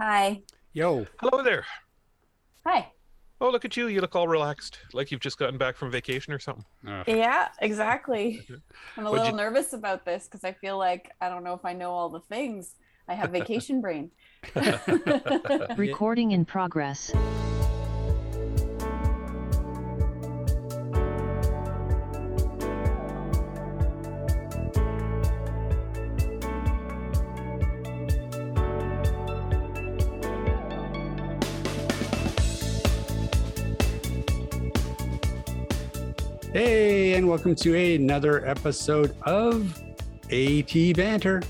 Hi. Yo. Hello there. Hi. Oh, look at you. You look all relaxed, like you've just gotten back from vacation or something. Yeah, exactly. I'm a What'd little you- nervous about this because I feel like I don't know if I know all the things. I have vacation brain. Recording in progress. And welcome to another episode of AT Banter.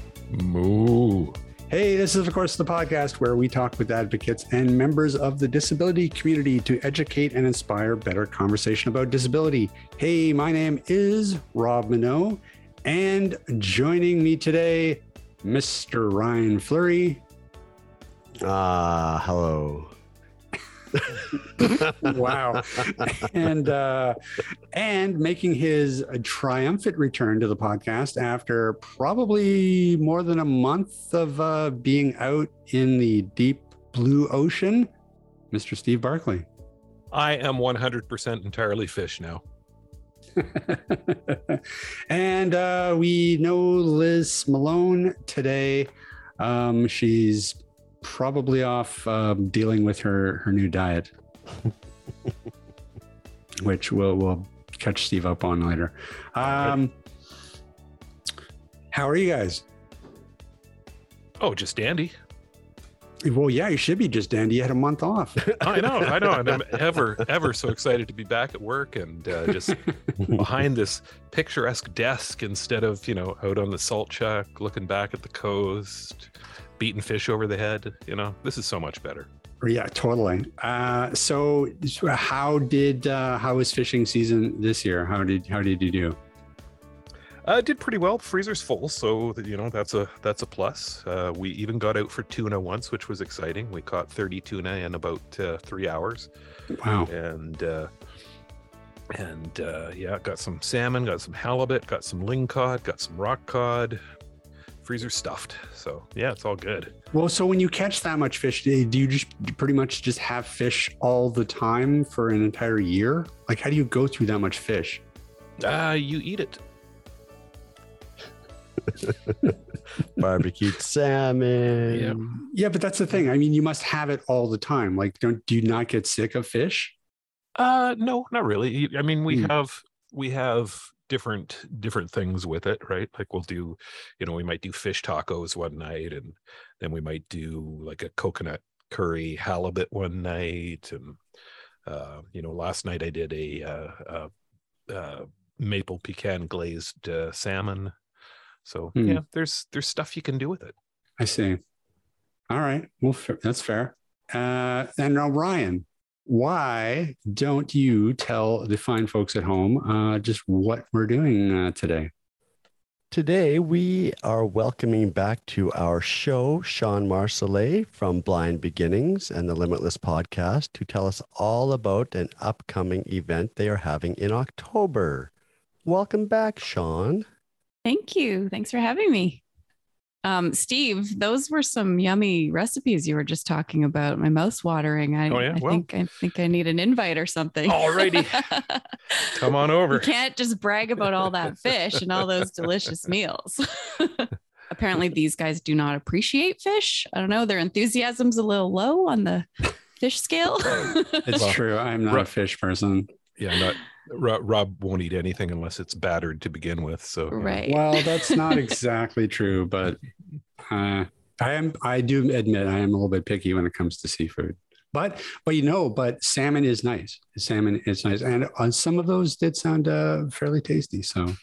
Moo. Hey, this is, of course, the podcast where we talk with advocates and members of the disability community to educate and inspire better conversation about disability. Hey, my name is Rob Mineault, and joining me today, Mr. Ryan Fleury. Ah, hello. wow. And uh and making his triumphant return to the podcast after probably more than a month of uh being out in the deep blue ocean mr steve barclay I am 100% entirely fish now. and uh we know lis malone today. Um she's probably off um, dealing with her her new diet. Which we'll we'll catch steve up on later. Um how are you guys? Oh, just dandy. well yeah you should be just dandy. You had a month off. I know, I know. And I'm ever, ever so excited to be back at work and uh, just behind this picturesque desk instead of, you know, out on the salt chuck, looking back at the coast, beating fish over the head. You know, this is so much better. yeah totally uh so how did uh how was fishing season this year how did how did you do Uh, did pretty well. Freezer's full, so you know that's a that's a plus. Uh, we even got out for tuna once, which was exciting. We caught 30 tuna in about uh, three hours, wow and uh, and uh, yeah, got some salmon, got some halibut, got some lingcod, got some rock cod. Freezer stuffed, so yeah, it's all good. Well, so when you catch that much fish, do you just pretty much just have fish all the time for an entire year? Like, how do you go through that much fish? Uh, you eat it. Barbecued salmon. Yeah, but that's the thing. I mean, you must have it all the time. Like, don't do you not get sick of fish? Uh, no, not really. I mean, we Hmm. have we have different different things with it, right? Like we'll do, you know, we might do fish tacos one night, and then we might do like a coconut curry halibut one night, and uh, you know, last night I did a uh, uh, maple pecan glazed uh, salmon. So Hmm. yeah, there's there's stuff you can do with it. I see. All right. Well, that's fair. Uh, and now, Ryan, why don't you tell the fine folks at home uh, just what we're doing uh, today? Today, we are welcoming back to our show Shawn Marsolais from Blind Beginnings and the Limitless podcast to tell us all about an upcoming event they are having in October. Welcome back, Shawn. Thank you. Thanks for having me. Um, Steve, those were some yummy recipes you were just talking about. My mouth's watering. I, Oh, yeah? I Well- think I think I need an invite or something. Alrighty. Come on over. you can't just brag about all that fish and all those delicious meals. Apparently, these guys do not appreciate fish. I don't know. Their enthusiasm's a little low on the fish scale. It's Well, true. I'm not a fish person. Yeah, not Rob, Rob won't eat anything unless it's battered to begin with. So right. Well, that's not exactly true, but uh, I am. I do admit I am a little bit picky when it comes to seafood. But but you know, but salmon is nice. Salmon is nice, and uh, some of those did sound uh, fairly tasty. So,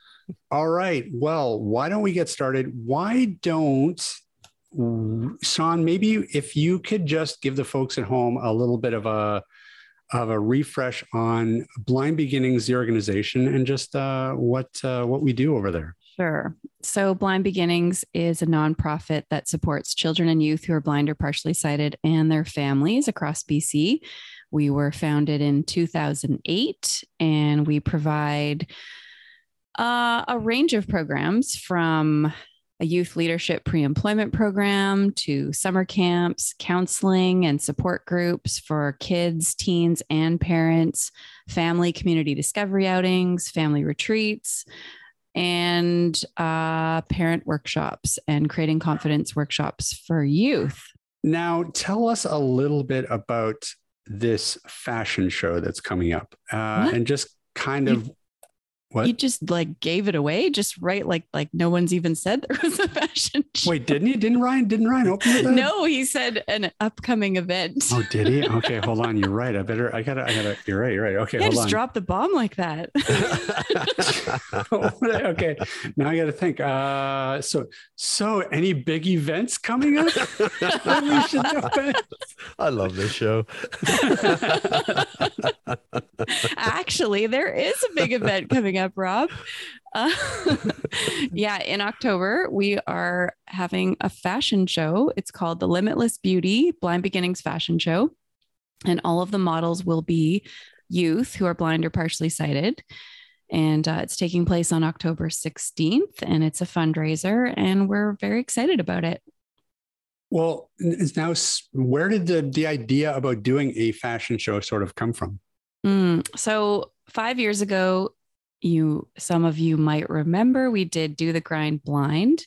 all right. Well, why don't we get started? Why don't Shawn? Maybe if you could just give the folks at home a little bit of a of a refresh on Blind Beginnings, the organization, and just uh, what uh, what we do over there. Sure. So, Blind Beginnings is a nonprofit that supports children and youth who are blind or partially sighted and their families across BC. We were founded in 2008 and we provide uh, a range of programs from a youth leadership pre employment program to summer camps, counseling and support groups for kids, teens, and parents, family community discovery outings, family retreats, and uh, parent workshops and creating confidence workshops for youth. Now, tell us a little bit about this fashion show that's coming up uh, and just kind of what? He just like gave it away, just right, like like no one's even said there was a fashion show. Wait, didn't he? Didn't Ryan? Didn't Ryan open it? No, he said an upcoming event. Oh, did he? Okay, hold on. You're right. I better. I gotta. I gotta. You're right. You're right. Okay, yeah, hold just on. drop the bomb like that. okay, now I got to think. Uh, so, so any big events coming up? we should? I love this show. Actually, there is a big event coming up, Rob. Uh, yeah, in October, we are having a fashion show. It's called the Limitless Beauty Blind Beginnings Fashion Show. And all of the models will be youth who are blind or partially sighted. And uh, it's taking place on October 16th, and it's a fundraiser, and we're very excited about it. Well, it's now where did the the idea about doing a fashion show sort of come from? Mm, so five years ago, you some of you might remember we did do the grind blind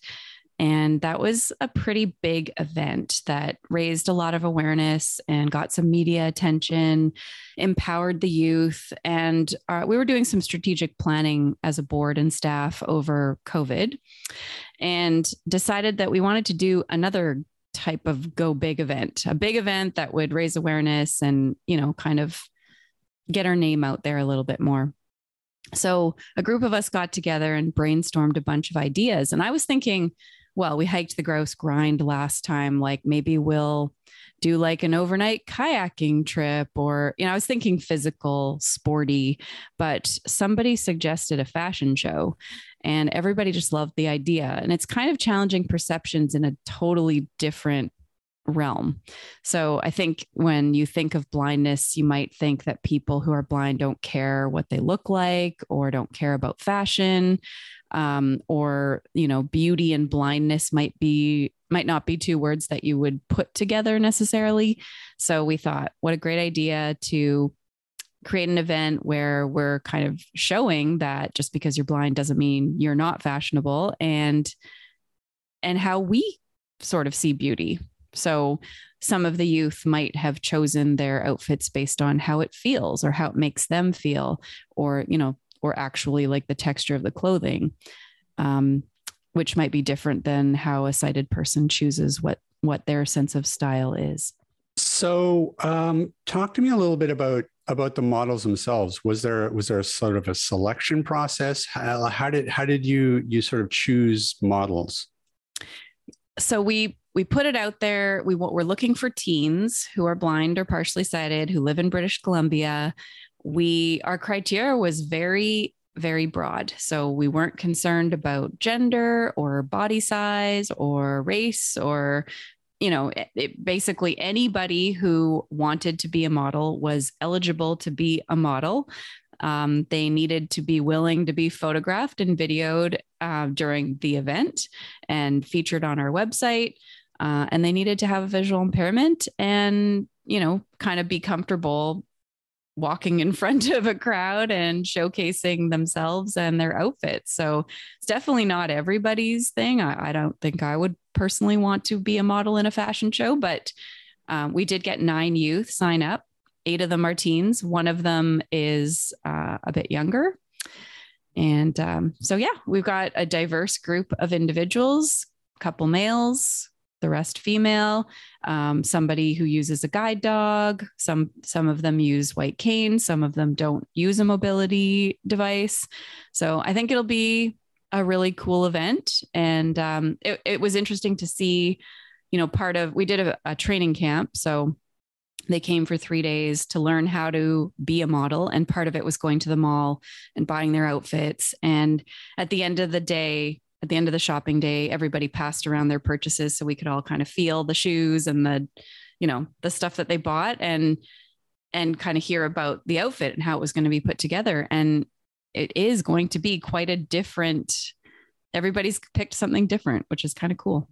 and that was a pretty big event that raised a lot of awareness and got some media attention, empowered the youth. And uh, we were doing some strategic planning as a board and staff over COVID and decided that we wanted to do another type of go big event, a big event that would raise awareness and, you know, kind of get our name out there a little bit more. So a group of us got together and brainstormed a bunch of ideas. And I was thinking, well, we hiked the grouse grind last time. Like maybe we'll do like an overnight kayaking trip, or, you know, I was thinking physical, sporty, but somebody suggested a fashion show and everybody just loved the idea. And it's kind of challenging perceptions in a totally different realm. So I think when you think of blindness, you might think that people who are blind don't care what they look like or don't care about fashion. Um, or you know beauty and blindness might be might not be two words that you would put together necessarily so we thought what a great idea to create an event where we're kind of showing that just because you're blind doesn't mean you're not fashionable and and how we sort of see beauty so some of the youth might have chosen their outfits based on how it feels or how it makes them feel, or, you know, or actually like the texture of the clothing, um, which might be different than how a sighted person chooses what what their sense of style is. So, um, talk to me a little bit about about the models themselves. Was there was there a sort of a selection process? How, how did how did you you sort of choose models? So we we put it out there. We we're looking for teens who are blind or partially sighted who live in British Columbia. We our criteria was very very broad. So we weren't concerned about gender or body size or race or you know, it, it, basically anybody who wanted to be a model was eligible to be a model. Um, they needed to be willing to be photographed and videoed uh, during the event and featured on our website uh, and they needed to have a visual impairment and you know kind of be comfortable walking in front of a crowd and showcasing themselves and their outfits. So it's definitely not everybody's thing. I, I don't think i would personally want to be a model in a fashion show but um, we did get nine youth sign up eight of them are teens. One of them is uh, a bit younger. And um, so yeah we've got a diverse group of individuals couple males the rest female. Um, somebody who uses a guide dog. Some some of them use white cane. Some of them don't use a mobility device. So I think it'll be a really cool event, and um, it, it was interesting to see. You know, part of we did a, a training camp, so they came for three days to learn how to be a model and part of it was going to the mall and buying their outfits and at the end of the day at the end of the shopping day, everybody passed around their purchases so we could all kind of feel the shoes and the, you know, the stuff that they bought and and kind of hear about the outfit and how it was going to be put together. And it is going to be quite a different everybody's picked something different, which is kind of cool.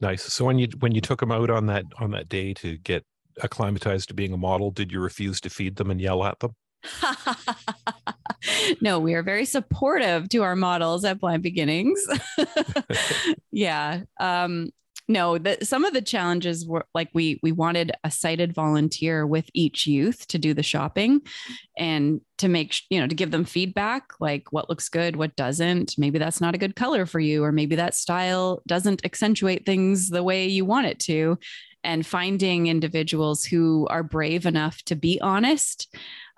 Nice. So when you when you took them out on that on that day to get acclimatized to being a model, did you refuse to feed them and yell at them? no, we are very supportive to our models at Blind Beginnings. yeah. Um, no, the, some of the challenges were like we we wanted a sighted volunteer with each youth to do the shopping and to make you know to give them feedback like what looks good, what doesn't. Maybe that's not a good color for you, or maybe that style doesn't accentuate things the way you want it to. And finding individuals who are brave enough to be honest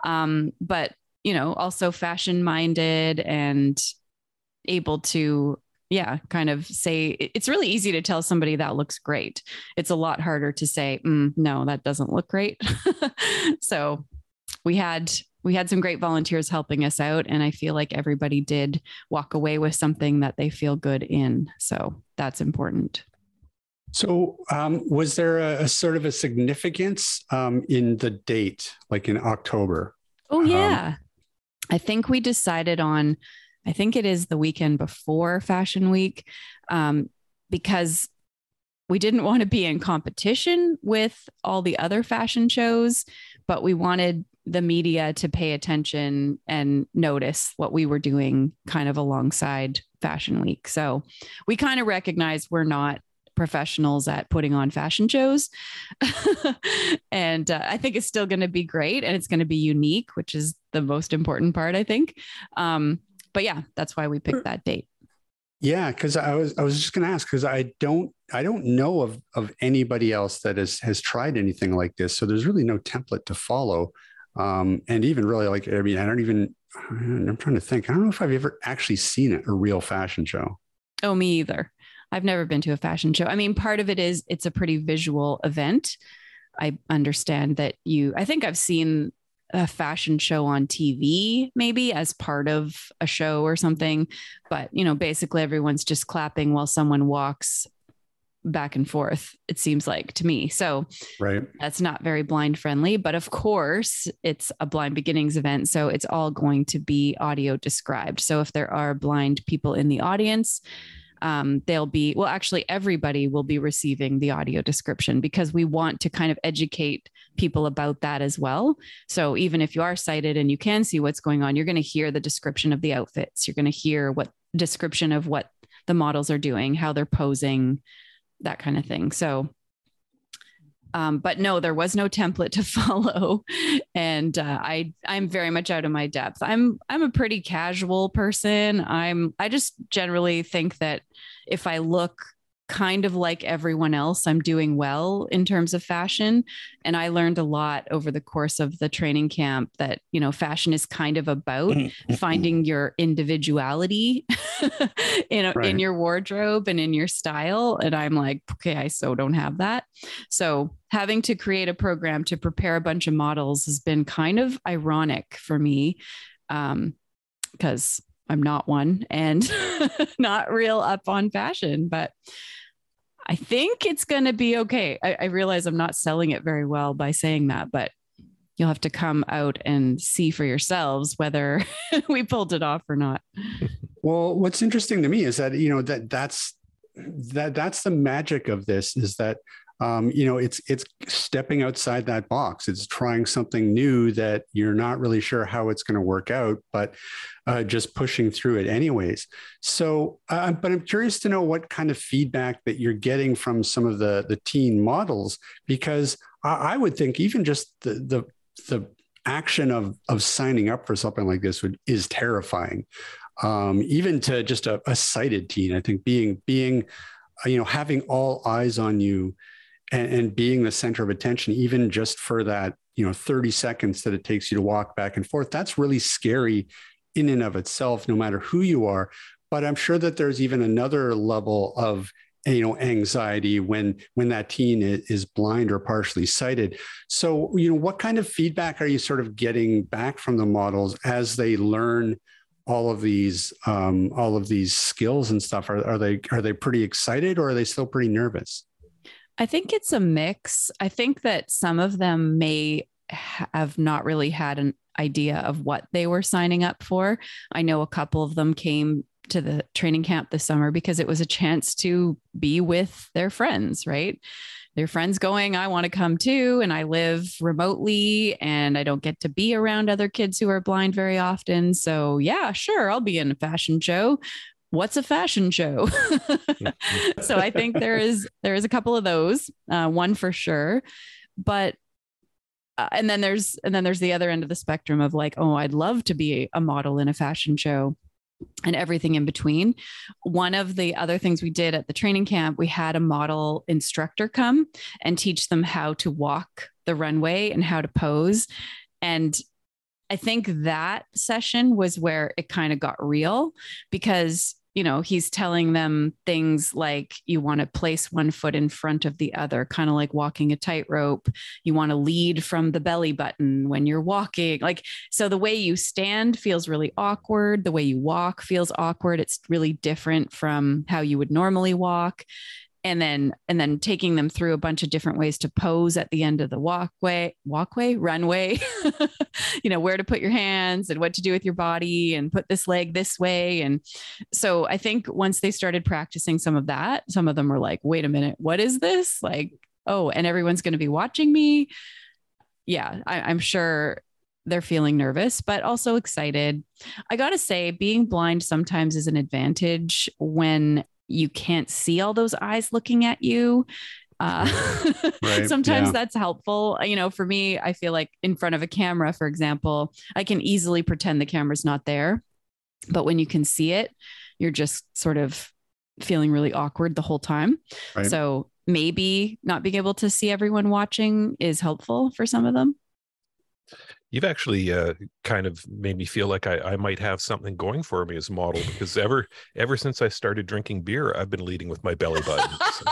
um, but you know also fashion minded and able to yeah kind of say it's really easy to tell somebody that looks great. It's a lot harder to say mm, no that doesn't look great. So we had we had some great volunteers helping us out and i feel like everybody did walk away with something that they feel good in. So that's important so, um, was there a, a, sort of a significance um, in the date, like in October? Oh, um, yeah. Um, I think we decided on, I think it is the weekend before Fashion Week, um, because we didn't want to be in competition with all the other fashion shows, but we wanted the media to pay attention and notice what we were doing kind of alongside Fashion Week. So we kind of recognize we're not professionals at putting on fashion shows. and uh, I think it's still going to be great and it's going to be unique, which is the most important part, I think. Um, but yeah, that's why we picked that date. Yeah, because I was I was just going to ask because I don't I don't know of of anybody else that has has tried anything like this. So there's really no template to follow. Um, and even really like I mean I don't even I'm trying to think I don't know if I've ever actually seen a real fashion show. Oh, me either. I've never been to a fashion show. I mean, part of it is it's a pretty visual event. I understand that you, I think I've seen a fashion show on TV, maybe as part of a show or something. But, you know, basically everyone's just clapping while someone walks back and forth, it seems like to me. So right. that's not very blind friendly. But of course, it's a blind beginnings event. So it's all going to be audio described. So if there are blind people in the audience, um, they'll be, well, actually, everybody will be receiving the audio description because we want to kind of educate people about that as well. So even if you are sighted and you can see what's going on, you're going to hear the description of the outfits. You're going to hear what description of what the models are doing, how they're posing, that kind of thing. So um, but no, there was no template to follow, and uh, I I'm very much out of my depth. I'm I'm a pretty casual person. I'm I just generally think that if I look kind of like everyone else, I'm doing well in terms of fashion. And I learned a lot over the course of the training camp that, you know, fashion is kind of about mm-hmm. finding your individuality in, a, right. in your wardrobe and in your style. And I'm like, okay, I so don't have that. So having to create a program to prepare a bunch of models has been kind of ironic for me. Um, because I'm not one and not real up on fashion, but I think it's going to be okay. I, I, realize I'm not selling it very well by saying that, but you'll have to come out and see for yourselves whether we pulled it off or not. Well, what's interesting to me is that, you know, that that's, that that's the magic of this is that um, you know it's it's stepping outside that box. It's trying something new that you're not really sure how it's going to work out but uh, just pushing through it anyways. So uh, but i'm curious to know what kind of feedback that you're getting from some of the the teen models because i, I would think even just the the the action of of signing up for something like this would is terrifying. Um, even to just a, a sighted teen i think being being you know having all eyes on you and, and being the center of attention, even just for that, you know, 30 seconds that it takes you to walk back and forth, that's really scary in and of itself, no matter who you are. But I'm sure that there's even another level of you know anxiety when when that teen is blind or partially sighted. So you know what kind of feedback are you sort of getting back from the models as they learn all of these um, all of these skills and stuff? Are, are they are they pretty excited or are they still pretty nervous I think it's a mix. I think that some of them may have not really had an idea of what they were signing up for. I know a couple of them came to the training camp this summer because it was a chance to be with their friends, right? Their friends going, I want to come too. And I live remotely and I don't get to be around other kids who are blind very often. So, yeah, sure, I'll be in a fashion show. What's a fashion show? so I think there is there is a couple of those, uh, one for sure, but uh, and then there's and then there's the other end of the spectrum of like, oh, I'd love to be a model in a fashion show and everything in between. One of the other things we did at the training camp, we had a model instructor come and teach them how to walk the runway and how to pose. And I think that session was where it kind of got real because you know, he's telling them things like you want to place one foot in front of the other, kind of like walking a tightrope. You want to lead from the belly button when you're walking. Like, so the way you stand feels really awkward. The way you walk feels awkward. It's really different from how you would normally walk and then and then taking them through a bunch of different ways to pose at the end of the walkway walkway runway you know where to put your hands and what to do with your body and put this leg this way. And so i think once they started practicing some of that some of them were like wait a minute what is this? Like oh and everyone's going to be watching me. Yeah I, i'm sure they're feeling nervous, but also excited. I got to say, being blind sometimes is an advantage when you can't see all those eyes looking at you. Uh, right, sometimes yeah. that's helpful. You know, for me, I feel like in front of a camera, for example, I can easily pretend the camera's not there. But when you can see it, you're just sort of feeling really awkward the whole time. Right. So maybe not being able to see everyone watching is helpful for some of them. You've actually uh, kind of made me feel like I, I might have something going for me as a model because ever ever since I started drinking beer, I've been leading with my belly button. So.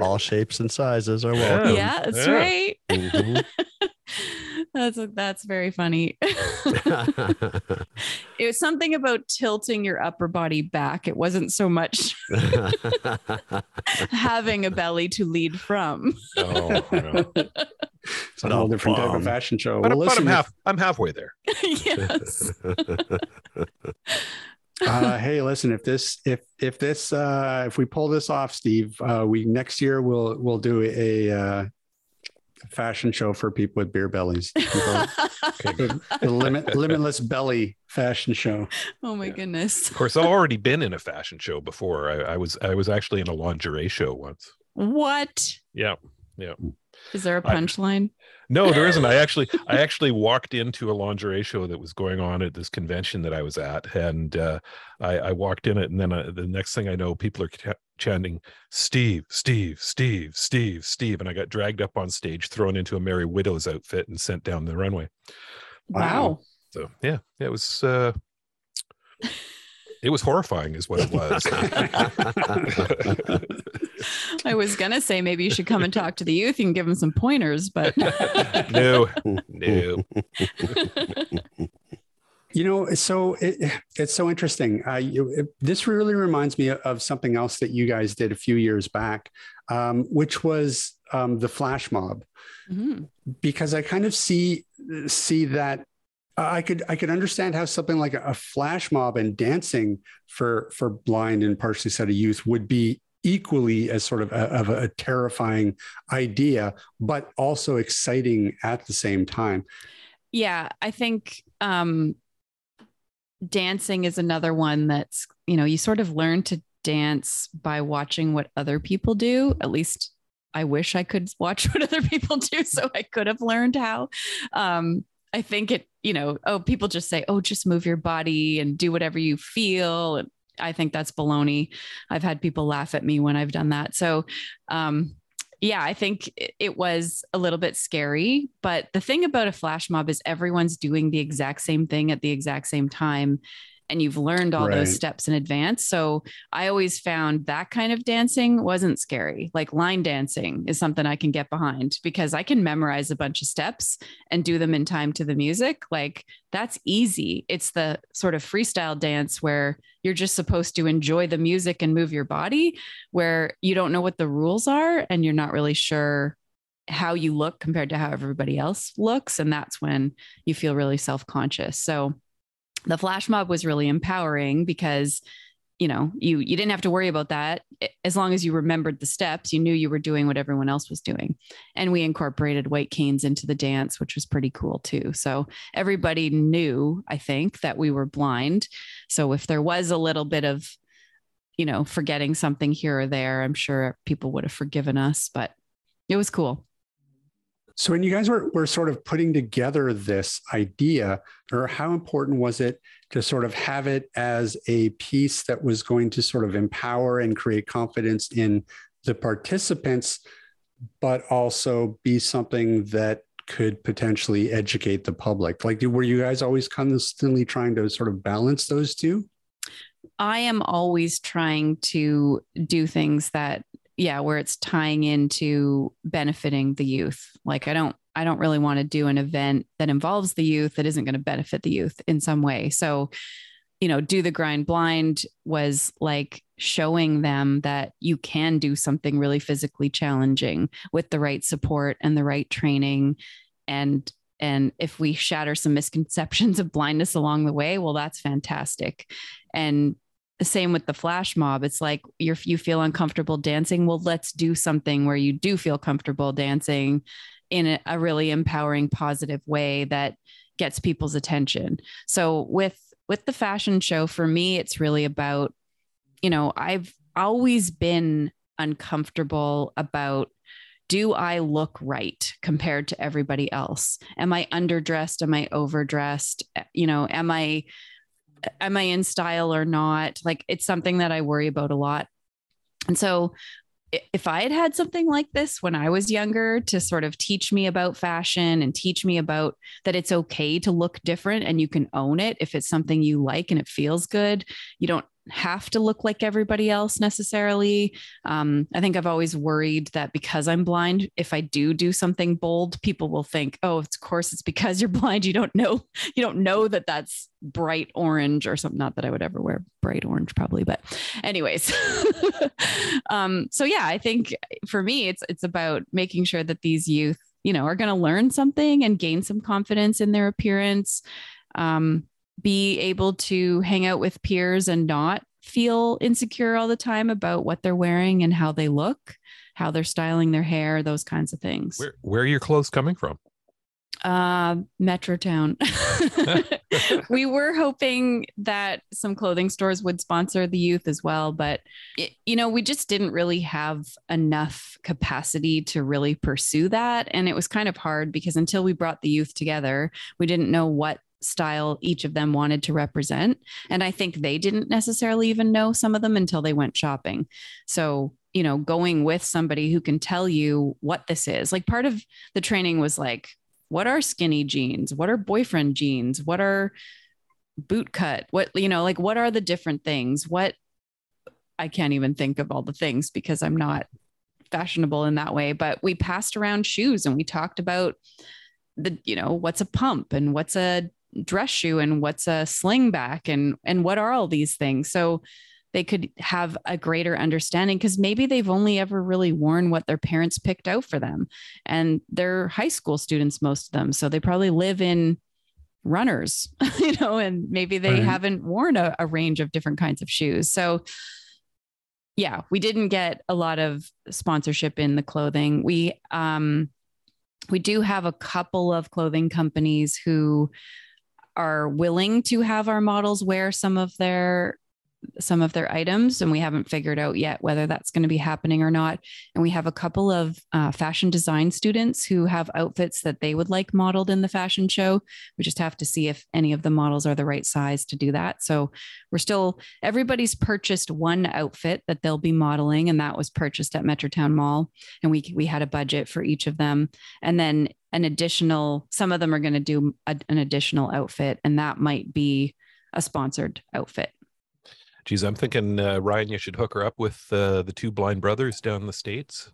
All shapes and sizes are welcome. Yeah, that's yeah. right. Mm-hmm. that's that's very funny. it was something about tilting your upper body back. It wasn't so much having a belly to lead from. Oh, it's a whole different type of fashion show. But, well, but I'm half. I'm halfway there. yes. uh, hey, listen, if this, if if this, uh, if we pull this off, Steve, uh, we next year we'll we'll do a, uh, fashion show for people with beer bellies. the, the limit, limitless belly fashion show. Oh my yeah. goodness! Of course, I've already been in a fashion show before. I, I was I was actually in a lingerie show once. What? Yeah, yeah. Is there a punchline? No, there isn't. I actually, I actually walked into a lingerie show that was going on at this convention that I was at, and uh, I, I, walked in it, and then uh, the next thing I know, people are chanting "Steve, Steve, Steve, Steve, Steve," and I got dragged up on stage, thrown into a Merry Widow's outfit, and sent down the runway. Wow. So yeah, it was. Uh, it was horrifying, is what it was. I was gonna say maybe you should come and talk to the youth. You can give them some pointers, but no, no. You know, so it, it's so interesting. Uh, you, it, this really reminds me of something else that you guys did a few years back, um, which was um, the flash mob, mm-hmm. because I kind of see see that I could I could understand how something like a, flash mob and dancing for for blind and partially sighted youth would be equally as sort of a, of a terrifying idea, but also exciting at the same time. Yeah, I think um, dancing is another one that's you know you sort of learn to dance by watching what other people do. At least I wish I could watch what other people do so I could have learned how. Um, I think it, you know, oh, people just say, oh, just move your body and do whatever you feel. And I think that's baloney. I've had people laugh at me when I've done that. So, um, yeah, I think it was a little bit scary. But the thing about a flash mob is everyone's doing the exact same thing at the exact same time and you've learned all right. those steps in advance. So I always found that kind of dancing wasn't scary. Like line dancing is something I can get behind because I can memorize a bunch of steps and do them in time to the music. Like that's easy. It's the sort of freestyle dance where you're just supposed to enjoy the music and move your body, where you don't know what the rules are and you're not really sure how you look compared to how everybody else looks. And that's when you feel really self conscious. So the flash mob was really empowering because you know you you didn't have to worry about that. As long as you remembered the steps you knew you were doing what everyone else was doing. And we incorporated white canes into the dance which was pretty cool too. So everybody knew i think that we were blind. So if there was a little bit of you know forgetting something here or there i'm sure people would have forgiven us but it was cool so when you guys were, were sort of putting together this idea, or how important was it to sort of have it as a piece that was going to sort of empower and create confidence in the participants, but also be something that could potentially educate the public? Like, were you guys always constantly trying to sort of balance those two? I am always trying to do things that yeah where it's tying into benefiting the youth. Like i don't i don't really want to do an event that involves the youth that isn't going to benefit the youth in some way. So you know do the grind blind was like showing them that you can do something really physically challenging with the right support and the right training. And and if we shatter some misconceptions of blindness along the way well that's fantastic. And same with the flash mob. It's like you're, you feel uncomfortable dancing. Well, let's do something where you do feel comfortable dancing in a, a really empowering, positive way that gets people's attention. So with with the fashion show, for me, it's really about, you know, I've always been uncomfortable about do I look right compared to everybody else? Am I underdressed? Am I overdressed? Eh, you know, am I am I in style or not? Like it's something that I worry about a lot. And so if I had had something like this when I was younger to sort of teach me about fashion and teach me about that it's okay to look different and you can own it if it's something you like and it feels good, you don't have to look like everybody else necessarily. Um, I think I've always worried that because I'm blind, if I do do something bold, people will think, "Oh, of course, it's because you're blind. You don't know, you don't know that that's bright orange or something." Not that I would ever wear bright orange, probably, but anyways. um, so yeah, I think for me, it's it's about making sure that these youth, you know, are going to learn something and gain some confidence in their appearance. Um, be able to hang out with peers and not feel insecure all the time about what they're wearing and how they look, how they're styling their hair, those kinds of things. Where, where are your clothes coming from? Uh, Metrotown. we were hoping that some clothing stores would sponsor the youth as well, but it, you know, we just didn't really have enough capacity to really pursue that. And it was kind of hard because until we brought the youth together, we didn't know what style each of them wanted to represent. And I think they didn't necessarily even know some of them until they went shopping. So, you know, going with somebody who can tell you what this is like part of the training was like, what are skinny jeans? What are boyfriend jeans? What are boot cut? What, you know, like what are the different things? What I can't even think of all the things because I'm not fashionable in that way, but we passed around shoes and we talked about the you know what's a pump and what's a dress shoe and what's a slingback and and what are all these things? So they could have a greater understanding because maybe they've only ever really worn what their parents picked out for them and they're high school students most of them. So they probably live in runners you know and maybe they right. haven't worn a, a range of different kinds of shoes. So yeah we didn't get a lot of sponsorship in the clothing. We um we do have a couple of clothing companies who are willing to have our models wear some of their some of their items and we haven't figured out yet whether that's going to be happening or not. And we have a couple of uh, fashion design students who have outfits that they would like modeled in the fashion show. We just have to see if any of the models are the right size to do that. So we're still everybody's purchased one outfit that they'll be modeling and that was purchased at metrotown mall and we we had a budget for each of them. And then an additional some of them are going to do a, an additional outfit and that might be a sponsored outfit Geez, I'm thinking, uh, Ryan, you should hook her up with uh, the two blind brothers down in the States.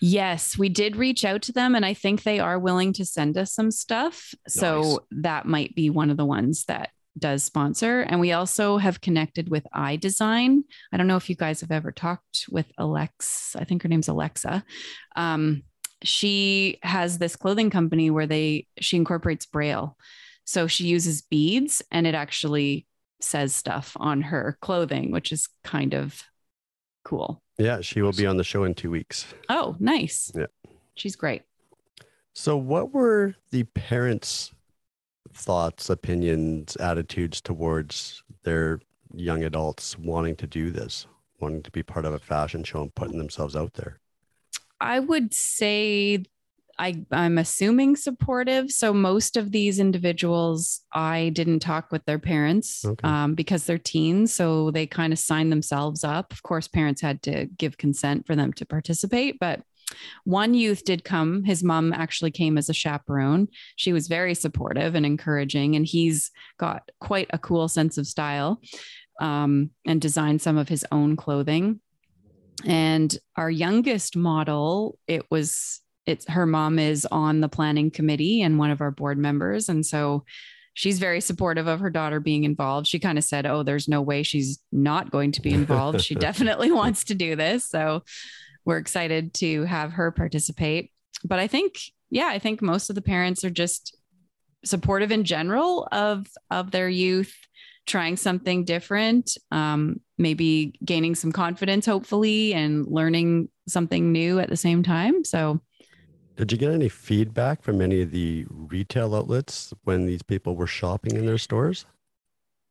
Yes, we did reach out to them, and I think they are willing to send us some stuff. Nice. So that might be one of the ones that does sponsor. And we also have connected with iDesign. I don't know if you guys have ever talked with Alex. I think her name's Alexa. Um, she has this clothing company where they she incorporates Braille. So she uses beads and it actually says stuff on her clothing, which is kind of cool. Yeah, she will be on the show in two weeks. Oh, nice. Yeah. She's great. So, what were the parents' thoughts, opinions, attitudes towards their young adults wanting to do this, wanting to be part of a fashion show and putting themselves out there? I would say I, I'm assuming supportive. So most of these individuals, I didn't talk with their parents Okay. um, because they're teens. So they kind of signed themselves up. Of course, parents had to give consent for them to participate, but one youth did come. His mom actually came as a chaperone. She was very supportive and encouraging, and he's got quite a cool sense of style um, and designed some of his own clothing. And our youngest model, it was it's her mom is on the planning committee and one of our board members. And so she's very supportive of her daughter being involved. She kind of said, Oh, there's no way she's not going to be involved. she definitely wants to do this. So we're excited to have her participate. But I think, yeah, I think most of the parents are just supportive in general of of their youth trying something different um, maybe gaining some confidence hopefully and learning something new at the same time so Did you get any feedback from any of the retail outlets when these people were shopping in their stores?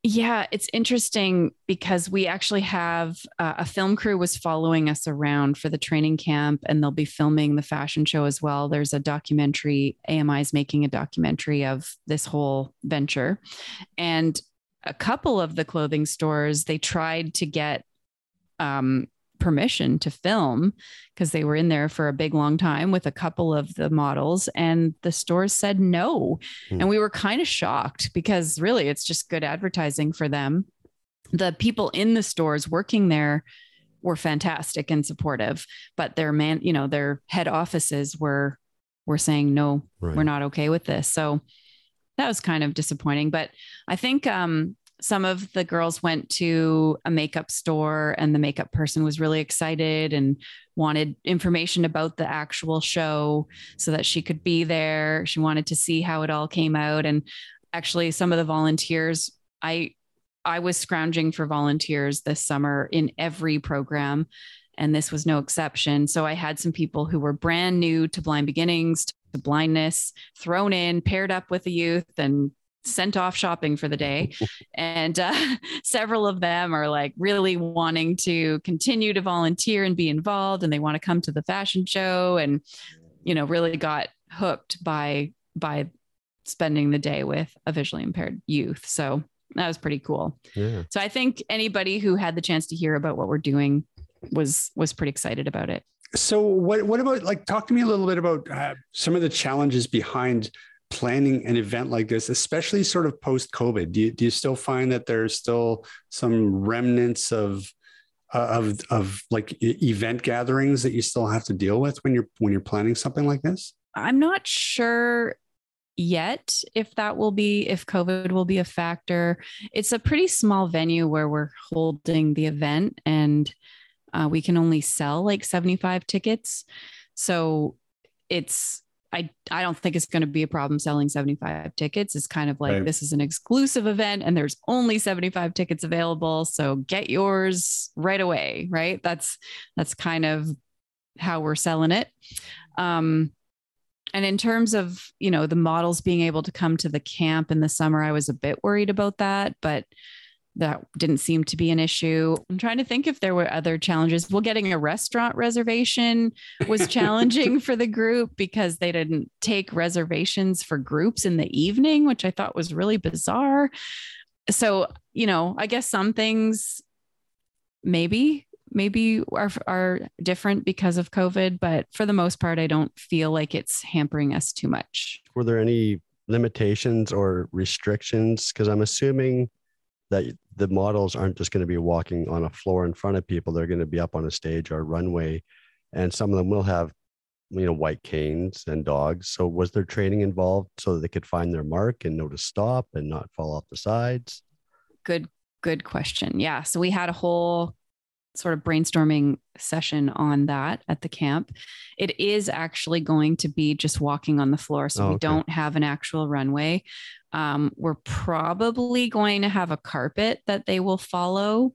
Yeah, it's interesting because we actually have uh, a film crew was following us around for the training camp, and they'll be filming the fashion show as well. There's a documentary. AMI is making a documentary of this whole venture, and a couple of the clothing stores they tried to get um, permission to film because they were in there for a big long time with a couple of the models and the stores said no Hmm. and we were kind of shocked because really it's just good advertising for them the people in the stores working there were fantastic and supportive but their man you know their head offices were were saying no Right. we're not okay with this so that was kind of disappointing but i think um some of the girls went to a makeup store and the makeup person was really excited and wanted information about the actual show so that she could be there. She wanted to see how it all came out. And actually some of the volunteers i i was scrounging for volunteers this summer in every program and this was no exception. So i had some people who were brand new to blind beginnings to blindness thrown in paired up with a youth and sent off shopping for the day. And uh, several of them are like really wanting to continue to volunteer and be involved and they want to come to the fashion show and you know really got hooked by by spending the day with a visually impaired youth. So that was pretty cool. Yeah. so i think anybody who had the chance to hear about what we're doing was was pretty excited about it So what what about like talk to me a little bit about uh, some of the challenges behind planning an event like this, especially sort of post COVID? Do you, do you still find that there's still some remnants of uh, of of like event gatherings that you still have to deal with when you're when you're planning something like this? I'm not sure yet if that will be if COVID will be a factor. It's a pretty small venue where we're holding the event, and uh, we can only sell like 75 tickets. So it's I I don't think it's going to be a problem selling 75 tickets. It's kind of like Right. this is an exclusive event and there's only 75 tickets available, so get yours right away, right? That's that's kind of how we're selling it. Um and in terms of, you know, the models being able to come to the camp in the summer, I was a bit worried about that, but that didn't seem to be an issue. I'm trying to think if there were other challenges. Well, getting a restaurant reservation was challenging for the group because they didn't take reservations for groups in the evening, which I thought was really bizarre. So, you know, I guess some things maybe maybe are are different because of COVID, but for the most part I don't feel like it's hampering us too much. Were there any limitations or restrictions? Because I'm assuming that the models aren't just going to be walking on a floor in front of people. They're going to be up on a stage or a runway, and some of them will have, you know, white canes and dogs. So was there training involved so they could find their mark and know to stop and not fall off the sides? Good good question. Yeah, so we had a whole sort of brainstorming session on that at the camp. It is actually going to be just walking on the floor. So Oh, we okay. don't have an actual runway. Um, we're probably going to have a carpet that they will follow.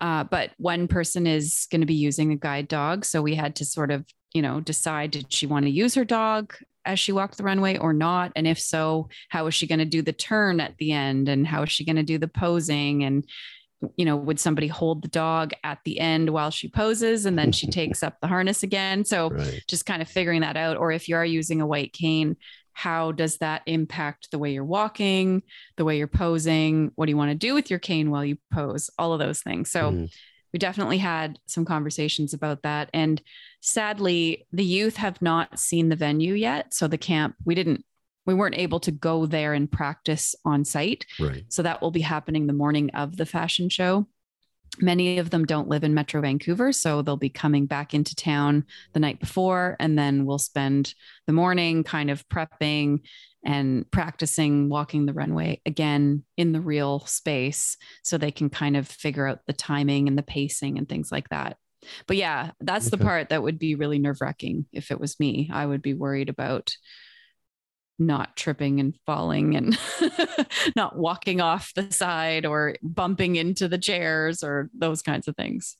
Uh, but one person is going to be using a guide dog. So we had to sort of, you know, decide did she want to use her dog as she walked the runway or not? And if so, how is she going to do the turn at the end? And how is she going to do the posing? And, you know, would somebody hold the dog at the end while she poses and then she takes up the harness again? So Right. just kind of figuring that out. Or if you are using a white cane, how does that impact the way you're walking, the way you're posing? What do you want to do with your cane while you pose? All of those things. So Mhm. we definitely had some conversations about that. And sadly, the youth have not seen the venue yet. So the camp, we didn't, we weren't able to go there and practice on site. Right. So that will be happening the morning of the fashion show. Many of them don't live in Metro Vancouver, so they'll be coming back into town the night before, and then we'll spend the morning kind of prepping and practicing walking the runway again in the real space so they can kind of figure out the timing and the pacing and things like that. But yeah, that's the part that would be really nerve wracking if it was me. I would be worried about not tripping and falling and not walking off the side or bumping into the chairs or those kinds of things.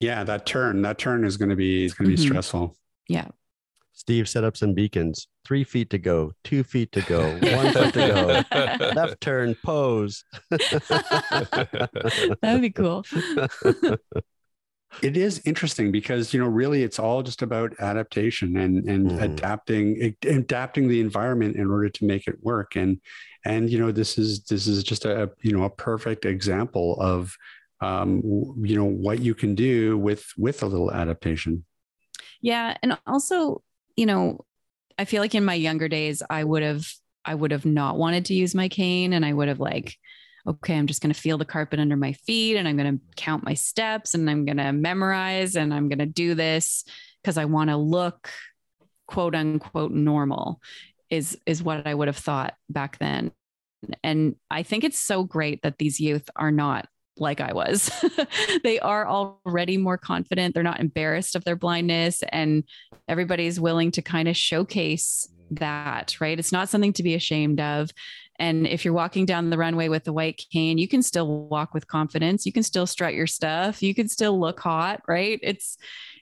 Yeah, that turn, that turn is going to be is going to be Mhm. stressful. Yeah. Steve set up some beacons. Three feet to go, two feet to go, one foot to go. Left turn, pose. That would be cool. It is interesting because you know really it's all just about adaptation and and Mhm. adapting adapting the environment in order to make it work and and you know this is this is just a you know a perfect example of um you know what you can do with with a little adaptation. Yeah. And also, you know, I feel like in my younger days, I would have, I would have not wanted to use my cane and I would have like, okay, I'm just going to feel the carpet under my feet and I'm going to count my steps and I'm going to memorize and I'm going to do this because I want to look quote unquote normal is is what I would have thought back then. And I think it's so great that these youth are not like I was. they are already more confident. They're not embarrassed of their blindness and everybody's willing to kind of showcase mm. that, right? It's not something to be ashamed of. And if you're walking down the runway with a white cane, you can still walk with confidence. You can still strut your stuff. You can still look hot, right? It's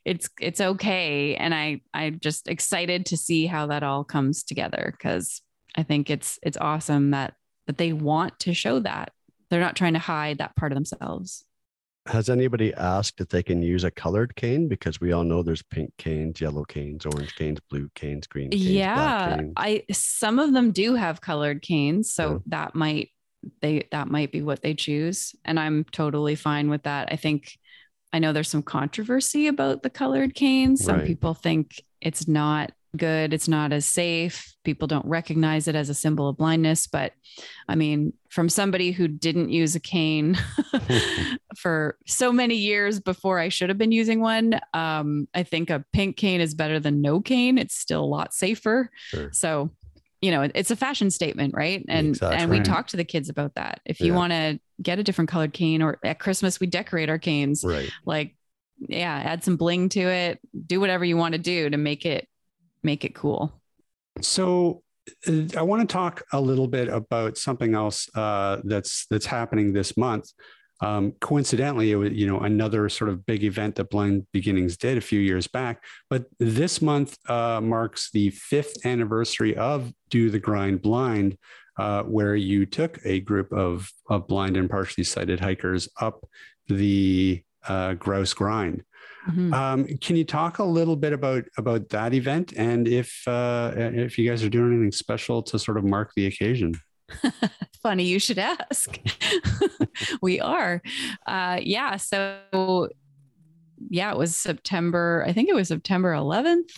it's it's okay. And I I'm just excited to see how that all comes together because I think it's it's awesome that that they want to show that. They're not trying to hide that part of themselves. Has anybody asked if they can use a colored cane? Because we all know there's pink canes, yellow canes, orange canes, blue canes, green canes. black yeah canes. i some of them do have colored canes so Yeah. that might they that might be what they choose and i'm totally fine with that i think i know there's some controversy about the colored canes some Right. people think it's not good it's not as safe people don't recognize it as a symbol of blindness but i mean from somebody who didn't use a cane for so many years before I should have been using one. Um, I think a pink cane is better than no cane. It's still a lot safer. Sure. So, you know, it's a fashion statement, right? And Exactly. and we talk to the kids about that. If you Yeah. want to get a different colored cane, or at Christmas we decorate our canes, Right. like yeah, add some bling to it. Do whatever you want to do to make it make it cool. So uh, I want to talk a little bit about something else uh, that's that's happening this month. Um, coincidentally, it was you know another sort of big event that Blind Beginnings did a few years back. But this month uh, marks the fifth anniversary of Do the Grind Blind, uh, where you took a group of, of blind and partially sighted hikers up the uh, Grouse Grind. Mhm. Um, can you talk a little bit about about that event and if uh, if you guys are doing anything special to sort of mark the occasion? Funny you should ask. we are. Uh, yeah. So, yeah, it was September, I think it was September 11th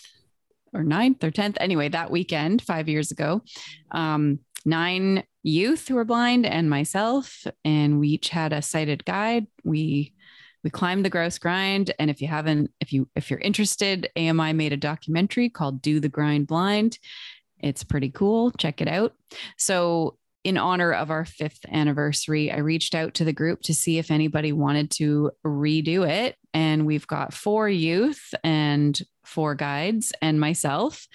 or 9th or 10th. Anyway, that weekend, five years ago, um, nine youth who were blind and myself, and we each had a sighted guide. We we climbed the grouse grind and if you haven't if you if you're interested ami made a documentary called do the grind blind it's pretty cool check it out so in honor of our fifth anniversary, I reached out to the group to see if anybody wanted to redo it. And we've got four youth and four guides and myself.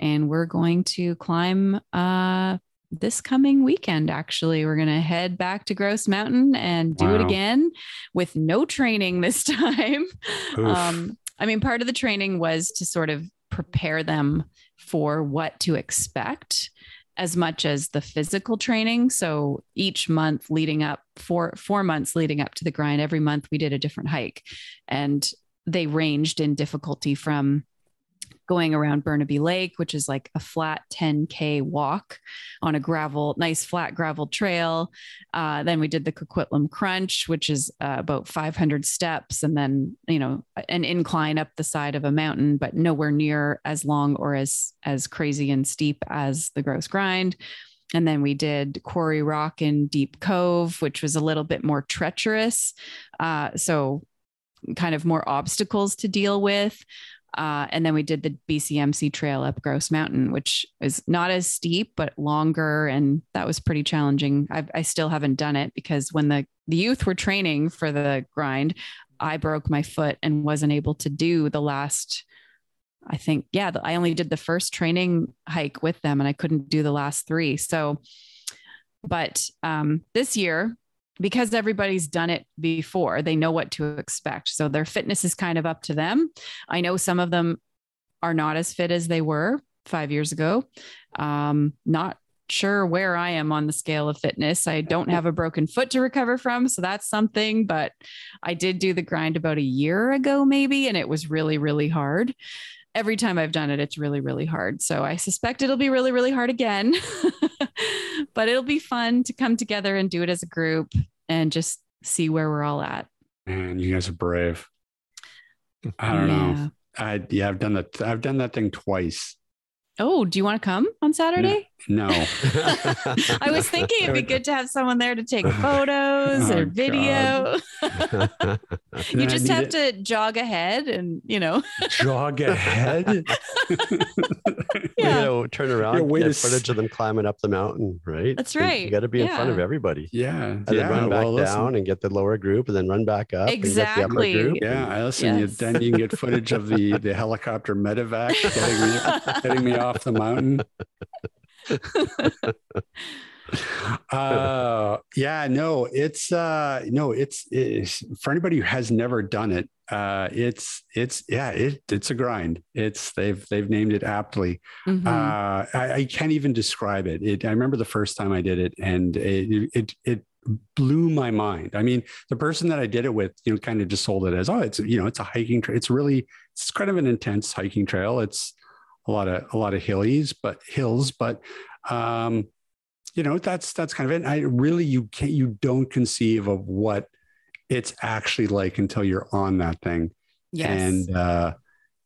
And we're going to climb uh, this coming weekend, actually. We're going to head back to Grouse Mountain and do it again with no training this time. Um, I mean, part of the training was to sort of prepare them for what to expect as much as the physical training. So each month leading up, four four months leading up to the grind, every month we did a different hike, and they ranged in difficulty from going around Burnaby Lake, which is like a flat 10K walk on a gravel, nice flat gravel trail. Uh, then we did the Coquitlam Crunch, which is uh, about 500 steps, and then you know an incline up the side of a mountain, but nowhere near as long or as as crazy and steep as the Grouse Grind. And then we did Quarry Rock in Deep Cove, which was a little bit more treacherous. Uh, so, kind of more obstacles to deal with. Uh, and then we did the BCMC trail up Grouse Mountain, which is not as steep, but longer. And that was pretty challenging. I've, I still haven't done it because when the, the youth were training for the grind, I broke my foot and wasn't able to do the last, I think, yeah, I only did the first training hike with them and I couldn't do the last three. So, but um, this year, because everybody's done it before, they know what to expect. So their fitness is kind of up to them. I know some of them are not as fit as they were five years ago. Um, not sure where I am on the scale of fitness. I don't have a broken foot to recover from. So that's something, but I did do the grind about a year ago, maybe, and it was really, really hard. Every time I've done it, it's really, really hard. So I suspect it'll be really, really hard again. but it'll be fun to come together and do it as a group and just see where we're all at. Man, you guys are brave. I don't know. I yeah, I've done that. I've done that thing twice. Oh, do you want to come on Saturday? No, I was thinking it'd be good to have someone there to take oh, photos Oh, or video. You just have it- to jog ahead and, you know, jog ahead. You Yeah. know, turn around, Yeah, way get to s- footage of them climbing up the mountain, right? That's You- right. You got to be in front of everybody. yeah, And yeah. then run back well, listen, down and get the lower group and then run back up. and get the upper Exactly. group. Yeah, I listen. You, then you can get footage of the the helicopter medevac getting me getting me off the mountain. Uh yeah no it's uh no it's, it's for anybody who has never done it uh it's it's yeah it, it's a grind it's they've they've named it aptly Mhm. uh I, I can't even describe it. it i remember the first time i did it and it it it blew my mind i mean the person that i did it with you know kind of just sold it as oh it's you know it's a hiking trail it's really it's kind of an intense hiking trail it's a lot of a lot of hillies but hills but um you know that's that's kind of it i really you can't you don't conceive of what it's actually like until you're on that thing yes. and uh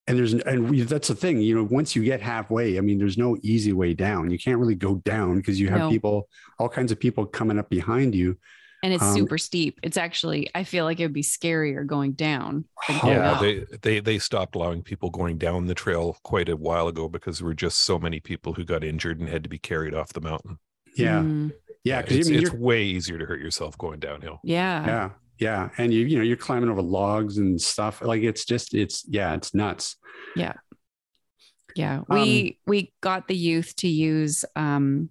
and there's and we, that's the thing you know once you get halfway i mean there's no easy way down you can't really go down because you have No. people all kinds of people coming up behind you and it's um, super steep. It's actually, I feel like it would be scarier going down. Oh, going yeah, up. they, they they stopped allowing people going down the trail quite a while ago because there were just so many people who got injured and had to be carried off the mountain. yeah Mm, yeah because it's, I mean, it's way easier to hurt yourself going downhill. yeah. yeah yeah and you you know you're climbing over logs and stuff like it's just it's yeah it's nuts Yeah, Yeah. we we got the youth to use um,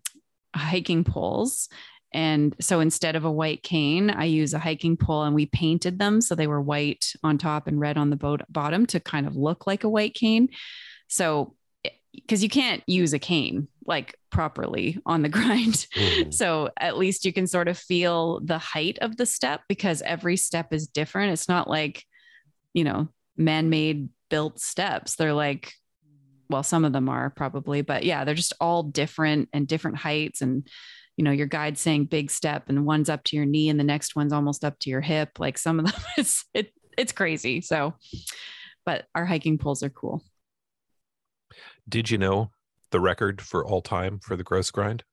hiking poles, and so instead of a white cane, I use a hiking pole, and we painted them so they were white on top and red on the boat bottom to kind of look like a white cane. So, because you can't use a cane like properly on the grind, Mhm. so at least you can sort of feel the height of the step because every step is different. It's not like, you know, man made built steps. They're like, well, some of them are probably, but yeah, they're just all different and different heights. And, you know, your guide saying big step and one's up to your knee and the next one's almost up to your hip. Like some of them, it's, it, it's crazy. So, but our hiking poles are cool. Did you know the record for all time for the grouse grind?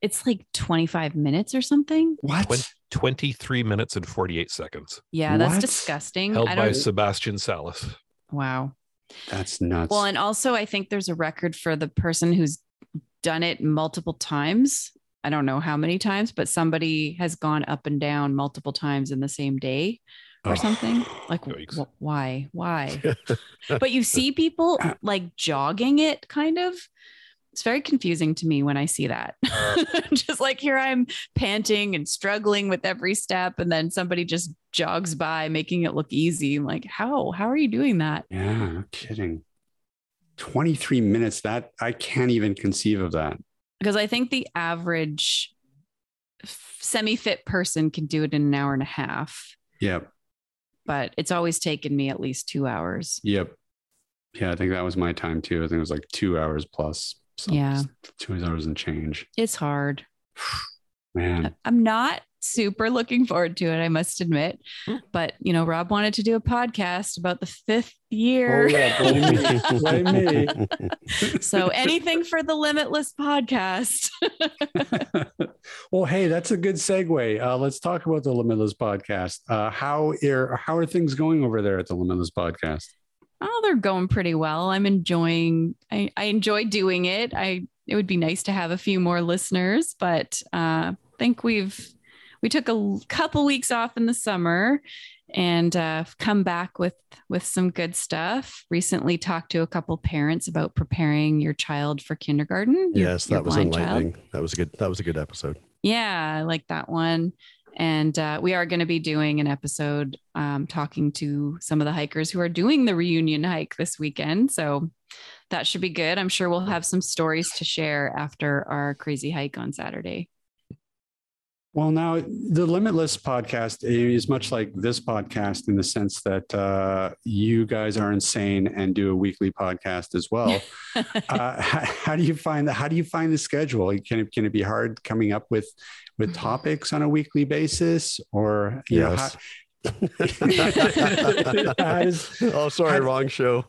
It's like 25 minutes or something. what Twen- 23 minutes and 48 seconds. Yeah, that's What? disgusting. Held I by don't, Sebastian Salas. wow. that's nuts Well, and also I think there's a record for the person who's done it multiple times I don't know how many times, but somebody has gone up and down multiple times in the same day or Oh. something. Like, wh- why? Why? but you see people like jogging it kind of. It's very confusing to me when I see that. Uh. just like here I'm panting and struggling with every step, and then somebody just jogs by making it look easy. I'm like, how? How are you doing that? Yeah, no kidding. 23 minutes. That I can't even conceive of that. Because I think the average semi fit person can do it in an hour and a half, Yep. but it's always taken me at least two hours. Yep. Yeah, I think that was my time too. I think it was like two hours plus. some- Yeah. Two hours and change. It's hard. Man. I'm not super looking forward to it, I must admit. But, you know, Rob wanted to do a podcast about the fifth year. Oh, yeah, blame me. Blame so anything for the Limitless podcast. well, hey, that's a good segue. Uh, let's talk about the Limitless podcast. Uh, how are how are things going over there at the Limitless podcast? oh, they're going pretty well. I'm enjoying I, I enjoy doing it. I it would be nice to have a few more listeners, but uh I think we've we took a couple weeks off in the summer and uh, come back with with some good stuff. Recently talked to a couple parents about preparing your child for kindergarten. your- yes, that was blind child. enlightening. That was a good. That was a good episode. Yeah, I like that one. And uh, we are going to be doing an episode um, talking to some of the hikers who are doing the reunion hike this weekend. So that should be good. I'm sure we'll have some stories to share after our crazy hike on Saturday. Well, now the Limitless podcast is much like this podcast in the sense that uh, you guys are insane and do a weekly podcast as well. uh, how, how do you find the, how do you find the schedule? Can it, can it be hard coming up with with topics on a weekly basis, or you Yes. how, how does, oh, sorry, how- wrong show.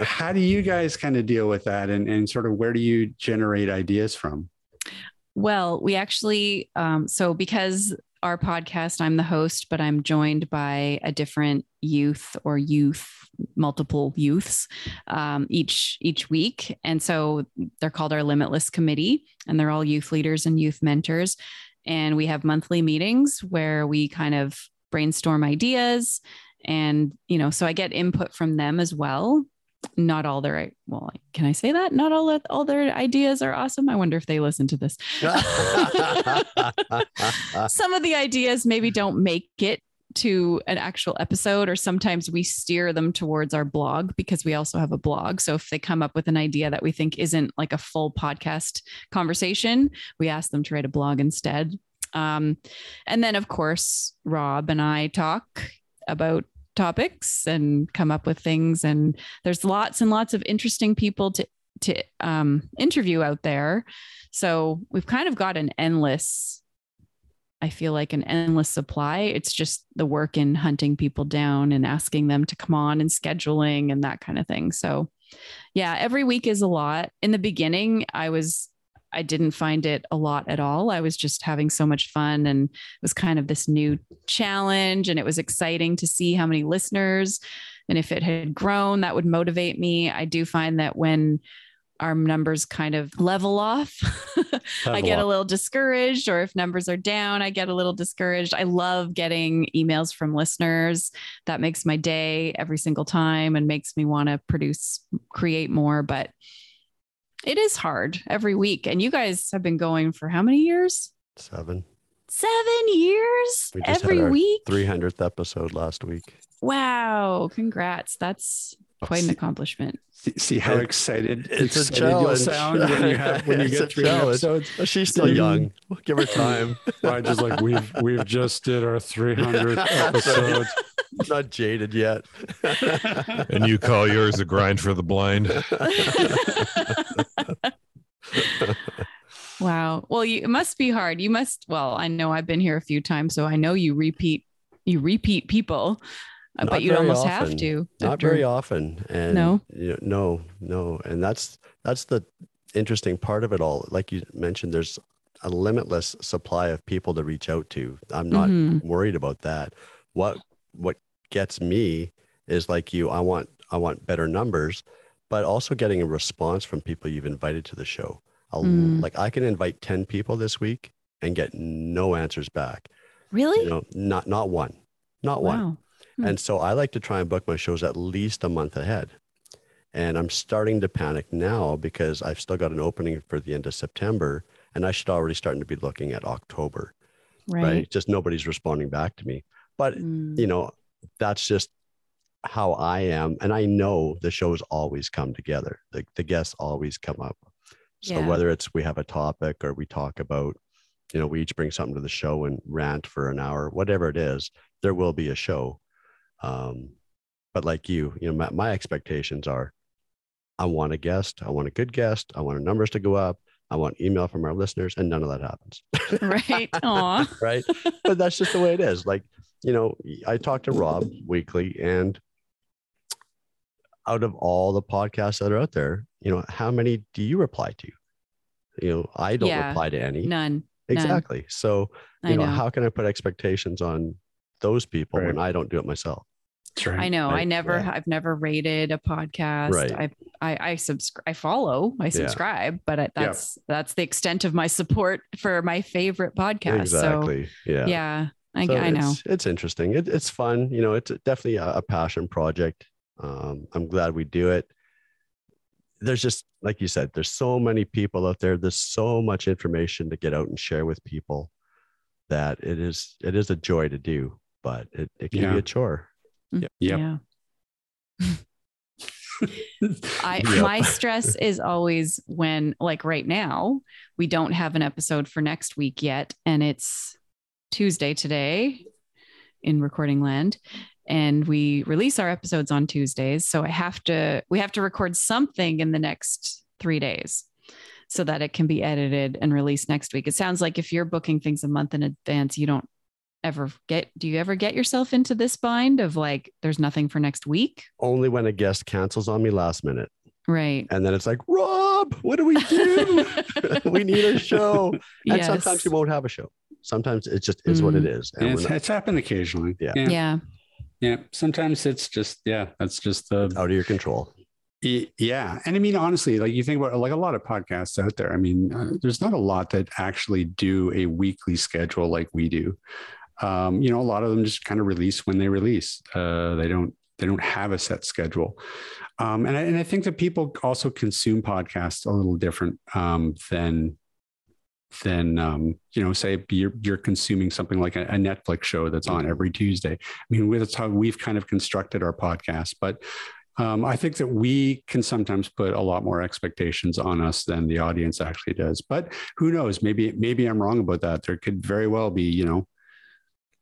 how do you guys kind of deal with that, and and sort of where do you generate ideas from? Well, we actually, um, so because our podcast, I'm the host, but I'm joined by a different youth or youth, multiple youths um, each each week, and so they're called our Limitless Committee, and they're all youth leaders and youth mentors, and we have monthly meetings where we kind of brainstorm ideas, and you know, so I get input from them as well not all their well can i say that? Not all all their ideas are awesome. I wonder if they listen to this. Some of the ideas maybe don't make it to an actual episode or sometimes we steer them towards our blog because we also have a blog. So if they come up with an idea that we think isn't like a full podcast conversation we ask them to write a blog instead. Um, and then of course rob and i talk about topics and come up with things and there's lots and lots of interesting people to to um, interview out there so we've kind of got an endless I feel like an endless supply. It's just the work in hunting people down and asking them to come on and scheduling and that kind of thing. So, yeah, every week is a lot. In the beginning, I was I didn't find it a lot at all. I was just having so much fun and it was kind of this new challenge and it was exciting to see how many listeners and if it had grown that would motivate me. I do find that when our numbers kind of level off, I get a little discouraged, or if numbers are down, I get a little discouraged. I love getting emails from listeners. That makes my day every single time and makes me want to produce, create more. But it is hard every week. And you guys have been going for how many years? Seven. Seven years We just every had our week. 300th episode last week. Wow. Congrats. That's oh, quite an See- accomplishment. See, see how excited, it's a excited you'll challenge. sound when you have when you get three challenge. episodes. Oh, She's still mm-hmm. young. We'll give her time. I just like we've we've just did our 300th That's episode. Not jaded yet. and you call yours a grind for the blind. Wow. Well, you, it must be hard. You must. Well, I know I've been here a few times, so I know you repeat. You repeat people, uh, Not but you'd almost often. have to. Not after- very often. And No? you know, no, no. And that's that's the interesting part of it all. Like you mentioned, there's a limitless supply of people to reach out to. I'm not Mhm. worried about that. What what gets me is like you, I want I want better numbers, but also getting a response from people you've invited to the show. Mm. Like I can invite 10 people this week and get no answers back. Really? You know, not not one. Not one. wow. Hmm. And so I like to try and book my shows at least a month ahead. And I'm starting to panic now because I've still got an opening for the end of September and I should already starting to be looking at October, right? Right. Just nobody's responding back to me. But, Mm. you know, that's just how I am. And I know the shows always come together. The, the guests always come up. So Yeah. whether it's we have a topic or we talk about, you know, we each bring something to the show and rant for an hour, whatever it is, there will be a show. Um, but like you, you know, my, my expectations are I want a guest, I want a good guest, I want our numbers to go up, I want email from our listeners, and none of that happens. right. Aw. right. but that's just the way it is. Like, you know, I talk to Rob weekly, and out of all the podcasts that are out there, you know, how many do you reply to? You know, I don't Yeah. reply to any. None. exactly. So, you know, know. how can I put expectations on those people Right. when I don't do it myself? That's right. I know. I Like, never, yeah. I've never rated a podcast. Right. I, I, I subscribe, I follow, I subscribe, but it, Yeah. that's, that's the extent of my support for my favorite podcast. exactly. So yeah. yeah, I, So I know. It's, it's interesting. It, it's fun. You know, it's definitely a, a passion project. Um, I'm glad we do it. There's just, like you said, there's so many people out there. There's so much information to get out and share with people that it is, it is a joy to do, but it, it can Yeah. be a chore. Yep. Yeah. I Yep. my stress is always when like right now we don't have an episode for next week yet and it's Tuesday today in recording land and we release our episodes on Tuesdays so I have to we have to record something in the next 3 days so that it can be edited and released next week. It sounds like if you're booking things a month in advance you don't ever get do you ever get yourself into this bind of like there's nothing for next week? Only when a guest cancels on me last minute. Right. And then it's like, Rob, what do we do? we need a show. And Yes. sometimes you won't have a show. Sometimes it just is what it mm. is. And it's, not it's happened occasionally. Yeah. yeah. Yeah. Yeah. Sometimes it's just, yeah, that's just the, out of your control. Yeah. And I mean, honestly, like you think about like a lot of podcasts out there. I mean, uh, there's not a lot that actually do a weekly schedule like we do. Um, you know, a lot of them just kind of release when they release. Uh, they don't, they don't have a set schedule. Um, and I, and I think that people also consume podcasts a little different um, than, than um, you know, say you're you're consuming something like a, a Netflix show that's on every Tuesday. I mean, that's how we've kind of constructed our podcast. But um, I think that we can sometimes put a lot more expectations on us than the audience actually does. But who knows? Maybe maybe I'm wrong about that. There could very well be, you know,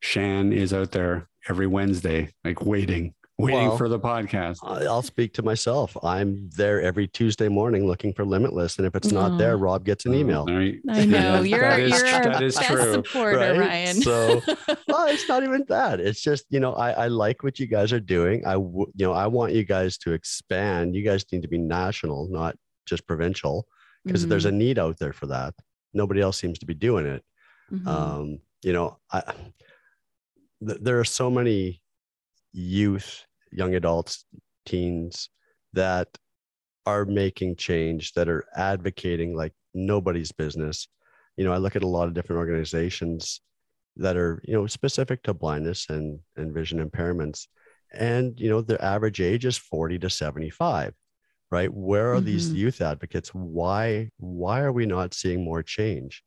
Shan is out there every Wednesday, like waiting, waiting Well, for the podcast. I- I'll speak to myself. I'm there every Tuesday morning looking for Limitless, and if it's not there, Rob gets an email. All right. I know you're that is- you're our that is best true. supporter, right? Ryan. So- well, it's not even that. It's just you know I, I like what you guys are doing. I w- you know I want you guys to expand. You guys need to be national, not just provincial, because there's a need out there for that. Nobody else seems to be doing it. Mhm. um, you know I, th- there are so many youth young adults teens that are making change that are advocating like nobody's business. You know i look at a lot of different organizations that are you know specific to blindness and and vision impairments. And you know their average age is 40 to 75 right? Where are these Mhm. youth advocates? Why why are we not seeing more change?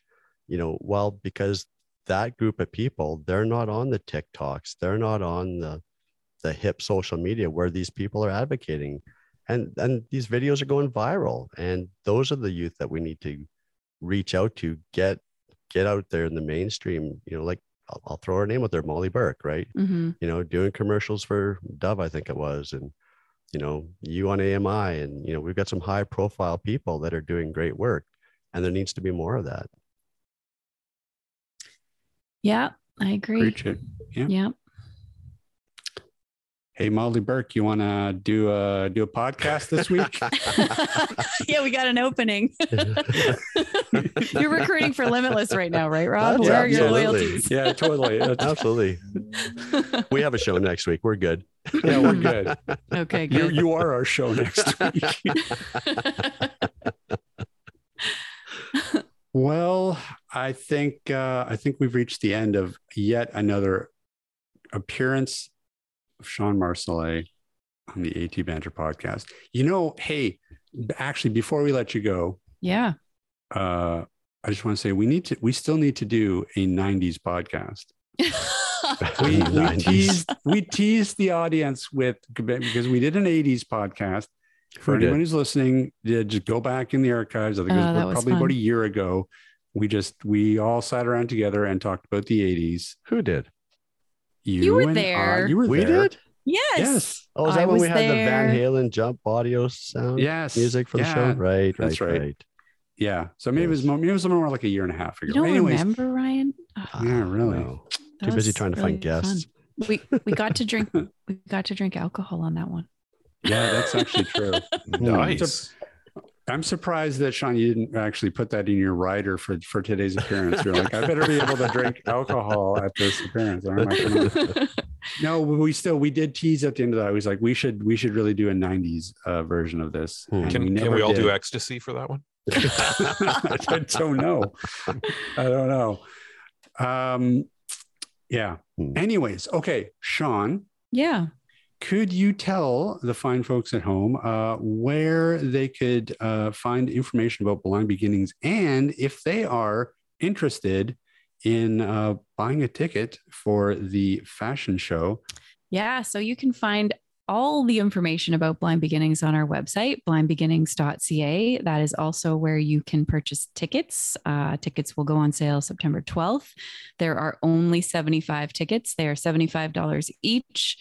You know well because that group of people they're not on the tiktoks they're not on the the hip social media where these people are advocating and and these videos are going viral and those are the youth that we need to reach out to get get out there in the mainstream you know like i'll, I'll throw her name out there molly burke right Mhm. you know doing commercials for dove i think it was and you know you on ami and you know we've got some high profile people that are doing great work and there needs to be more of that Yeah, I agree. Preach it. Yeah. Yeah. Hey, Molly Burke, you want to do a do a podcast this week? yeah, we got an opening. You're recruiting for Limitless right now, right, Rob? That's Where are your absolutely- loyalties? yeah, totally. Absolutely we have a show next week we're good yeah, we're good. okay, You good. you are our show next week. Well, I think uh, I think we've reached the end of yet another appearance of Shawn Marsolais on the AT Banter podcast. You know, hey, actually, before we let you go, Yeah. uh, I just want to say we need to we still need to do a 90s podcast. We, we teased we teased the audience with because we did an 80s podcast. For Who did? anyone who's listening, yeah, just go back in the archives. I think it Oh, was that was probably about a year ago. We just we all sat around together and talked about the 80s. Who did? You were and I- there. you were We there. did? yes. Yes. Oh, is I that when we was had the Van. Halen jump audio sound Yes. music for the show? Yeah. Right, That's right, right. right. Yeah. So maybe it was more, maybe it was more like a year and a half ago. You don't Anyways, remember, Ryan? Oh, Yeah, really. Wow. that Too busy trying to really find guests. fun. We we got to drink we got to drink alcohol on that one. yeah, that's actually true. Nice. I'm surprised that Shawn, you didn't actually put that in your rider for for today's appearance. You're like, I better be able to drink alcohol at this appearance. or I'm not gonna- No, we still we did tease at the end of that. I was like, we should we should really do a '90s uh, version of this. Hmm. And Can, can we all do ecstasy for that one? I don't know. I don't know. Um, yeah. Hmm. Anyways, okay, Shawn, yeah. Could you tell the fine folks at home uh, where they could uh, find information about Blind Beginnings and if they are interested in uh, buying a ticket for the fashion show? Yeah. So you can find all the information about Blind Beginnings on our website, blindbeginnings.ca. That is also where you can purchase tickets. Uh, tickets will go on sale September 12th. There are only 75 tickets, they are $75 each.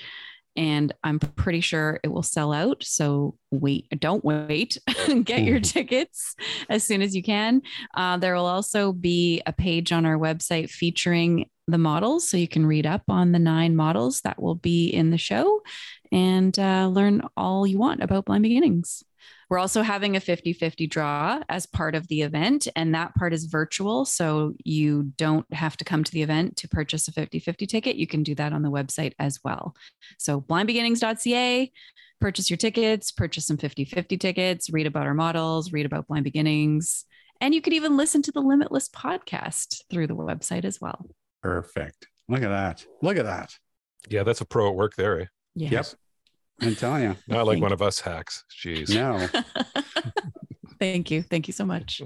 And I'm pretty sure it will sell out. So wait, don't wait. Get your tickets as soon as you can. Uh, there will also be a page on our website featuring the models. So you can read up on the nine models that will be in the show and uh, learn all you want about Blind Beginnings. We're also having a 50 50 draw as part of the event, and that part is virtual. So you don't have to come to the event to purchase a 50 50 ticket. You can do that on the website as well. So blindbeginnings.ca, purchase your tickets, purchase some 50 50 tickets, read about our models, read about Blind Beginnings. And you could even listen to the Limitless podcast through the website as well. Perfect. Look at that. Look at that. Yeah, that's a pro at work there. Eh? Yeah. Yep. I'm telling you. Not like Thank one of us hacks. Jeez. No. Thank you. Thank you so much.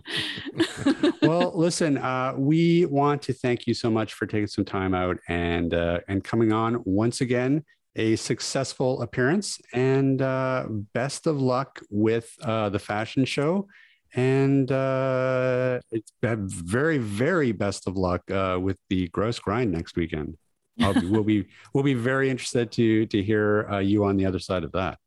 well, listen, uh, we want to thank you so much for taking some time out and uh, and coming on once again. A successful appearance and uh, best of luck with uh, the fashion show. And uh, it's very, very best of luck uh, with the grouse grind next weekend. I'll be, we'll be we'll be very interested to to hear uh, you on the other side of that.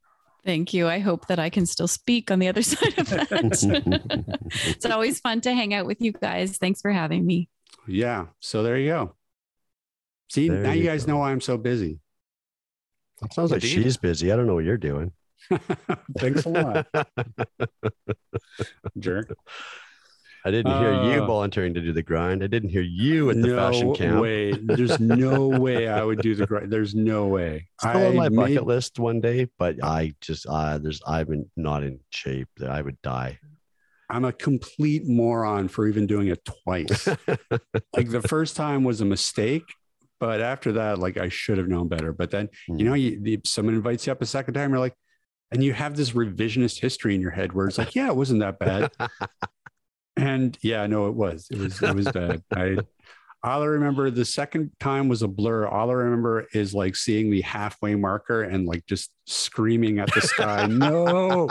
Thank you. I hope that I can still speak on the other side of that. it's always fun to hang out with you guys. Thanks for having me. Yeah. So there you go. See, There now you you guys go. know why I'm so busy. Sounds like Indeed. she's busy. I don't know what you're doing. Thanks a lot, jerk. I didn't hear you Uh, volunteering to do the grind. I didn't hear you at the fashion camp. way. There's no way I would do the grind. There's no way. Still on my I bucket made- list one day, but I just uh there's I'm not in shape that I would die. I'm a complete moron for even doing it twice. like the first time was a mistake, but after that, like I should have known better. But then you know, you, the, someone invites you up a second time, you're like, and you have this revisionist history in your head where it's like, yeah, it wasn't that bad. And yeah, no, it was. It was it was bad. I all I remember the second time was a blur. All I remember is like seeing the halfway marker and like just screaming at the sky, no.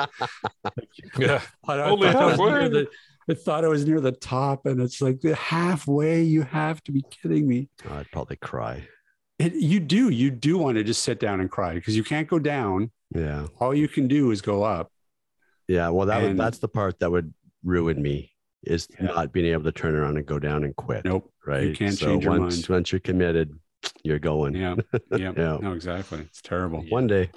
Yeah. I, I Only thought I was halfway. near the- I thought I was near the top, and it's like the halfway. You have to be kidding me. Oh, I'd probably cry. It, you do. You do want to just sit down and cry because you can't go down. Yeah. All you can do is go up. Yeah. Well, that would, that's the part that would ruin me is Yeah. not being able to turn around and go down and quit. Nope. Right. You can't so change your once, mind. Once you're committed, you're going. Yeah. Yeah. Yeah. No, exactly. It's terrible. One day.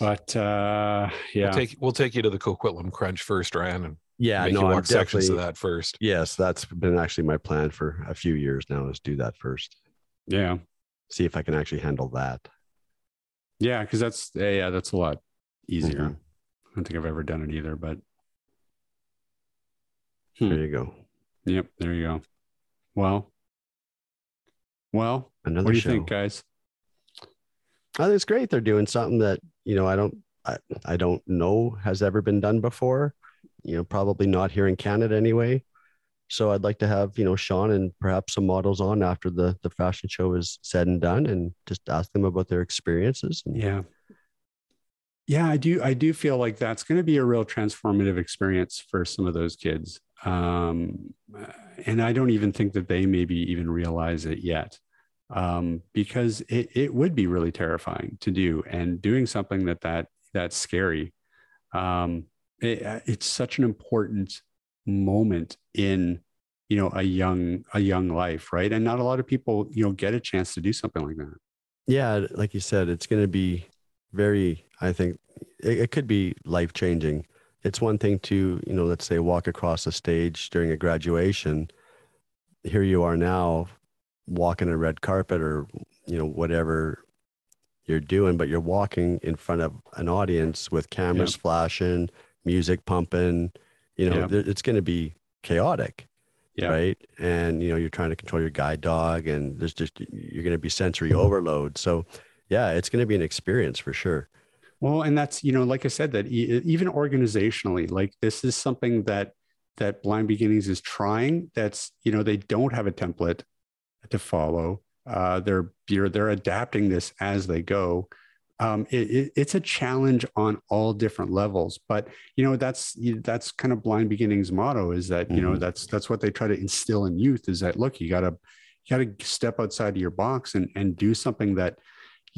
But uh, yeah. We'll take we'll take you to the Coquitlam Crunch first, Ryan, and Yeah. make no, you I'm sections of definitely- that first. Yes, that's been actually my plan for a few years now is do that first. yeah. See if I can actually handle that. Yeah. Because that's yeah, yeah, that's a lot easier. Mhm. I don't think I've ever done it either, but Hmm. There you go. Yep. There you go. Well, well, Another what do you show. think, guys? I think it's great. They're doing something that you know I don't I, I don't know has ever been done before. You know, probably not here in Canada anyway. So I'd like to have you know Sean and perhaps some models on after the the fashion show is said and done, and just ask them about their experiences. And Yeah. Yeah, I do. I do feel like that's going to be a real transformative experience for some of those kids. Um, and I don't even think that they maybe even realize it yet um, because it, it would be really terrifying to do and doing something that, that that's scary. Um, it, it's such an important moment in, you know, a young, a young life. Right. And not a lot of people, you know, get a chance to do something like that. yeah, like you said, it's going to be very. I think it, it could be life changing. It's one thing to you know, let's say walk across a stage during a graduation. Here you are now, walking a red carpet or you know whatever you're doing, but you're walking in front of an audience with cameras flashing, music pumping. You know, Yeah. it's going to be chaotic Yeah. right? And you know, you're trying to control your guide dog, and there's just you're going to be sensory mm-hmm. overload. So, yeah, it's going to be an experience for sure. Well, and that's you know, like I said, that e- even organizationally, like this is something that that Blind Beginnings is trying. That's you know, they don't have a template to follow. Uh, they're you're, they're adapting this as they go. Um, it, it, it's a challenge on all different levels, but you know that's that's kind of Blind Beginnings motto is that you know Mhm. that's that's what they try to instill in youth is that look you gotta you gotta step outside of your box and and do something that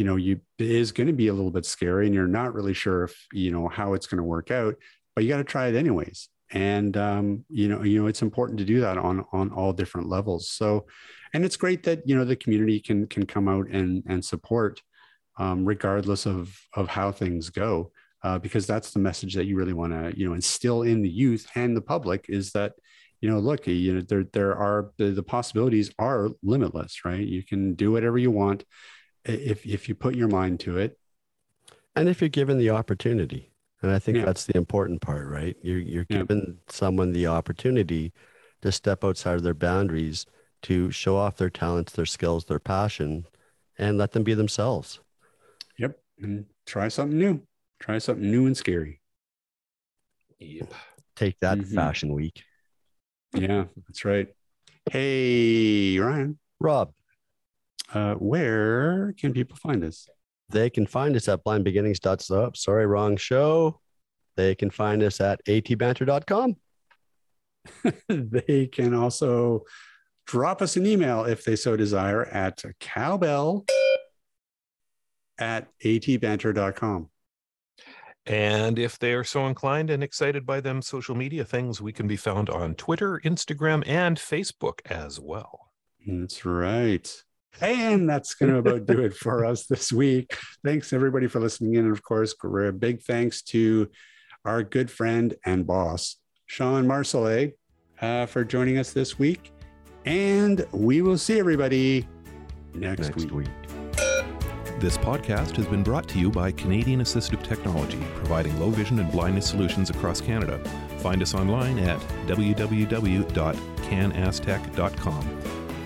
you know you is going to be a little bit scary and you're not really sure if you know how it's going to work out but you got to try it anyways. And um, you know you know it's important to do that on on all different levels. So and it's great that you know the community can can come out and and support um, regardless of of how things go uh, because that's the message that you really want to you know instill in the youth and the public is that you know look you know there there are the, the possibilities are limitless right? You can do whatever you want if if you put your mind to it And if you're given the opportunity, and I think Yeah. that's the important part, right? You're you're Yeah. giving someone the opportunity to step outside of their boundaries to show off their talents, their skills, their passion, and let them be themselves. Yep. And try something new. Try something new and scary. Yep. Take that, Mhm. Fashion Week. Yeah, that's right. Hey, Ryan, Rob, uh, where can people find us? They can find us at blindbeginnings.up. Sorry, wrong show. They can find us at atbanter.com. they can also drop us an email if they so desire at cowbell at atbanter.com. And if they are so inclined and excited by them social media things, we can be found on Twitter, Instagram, and Facebook as well. That's right. And that's going to about do it for us this week. Thanks everybody for listening in. And of course, a big thanks to our good friend and boss, Shawn Marsolais, uh, for joining us this week. And we will see everybody next, Next week. week. This podcast has been brought to you by Canadian Assistive Technology, providing low vision and blindness solutions across Canada. Find us online at www.canasstech.com.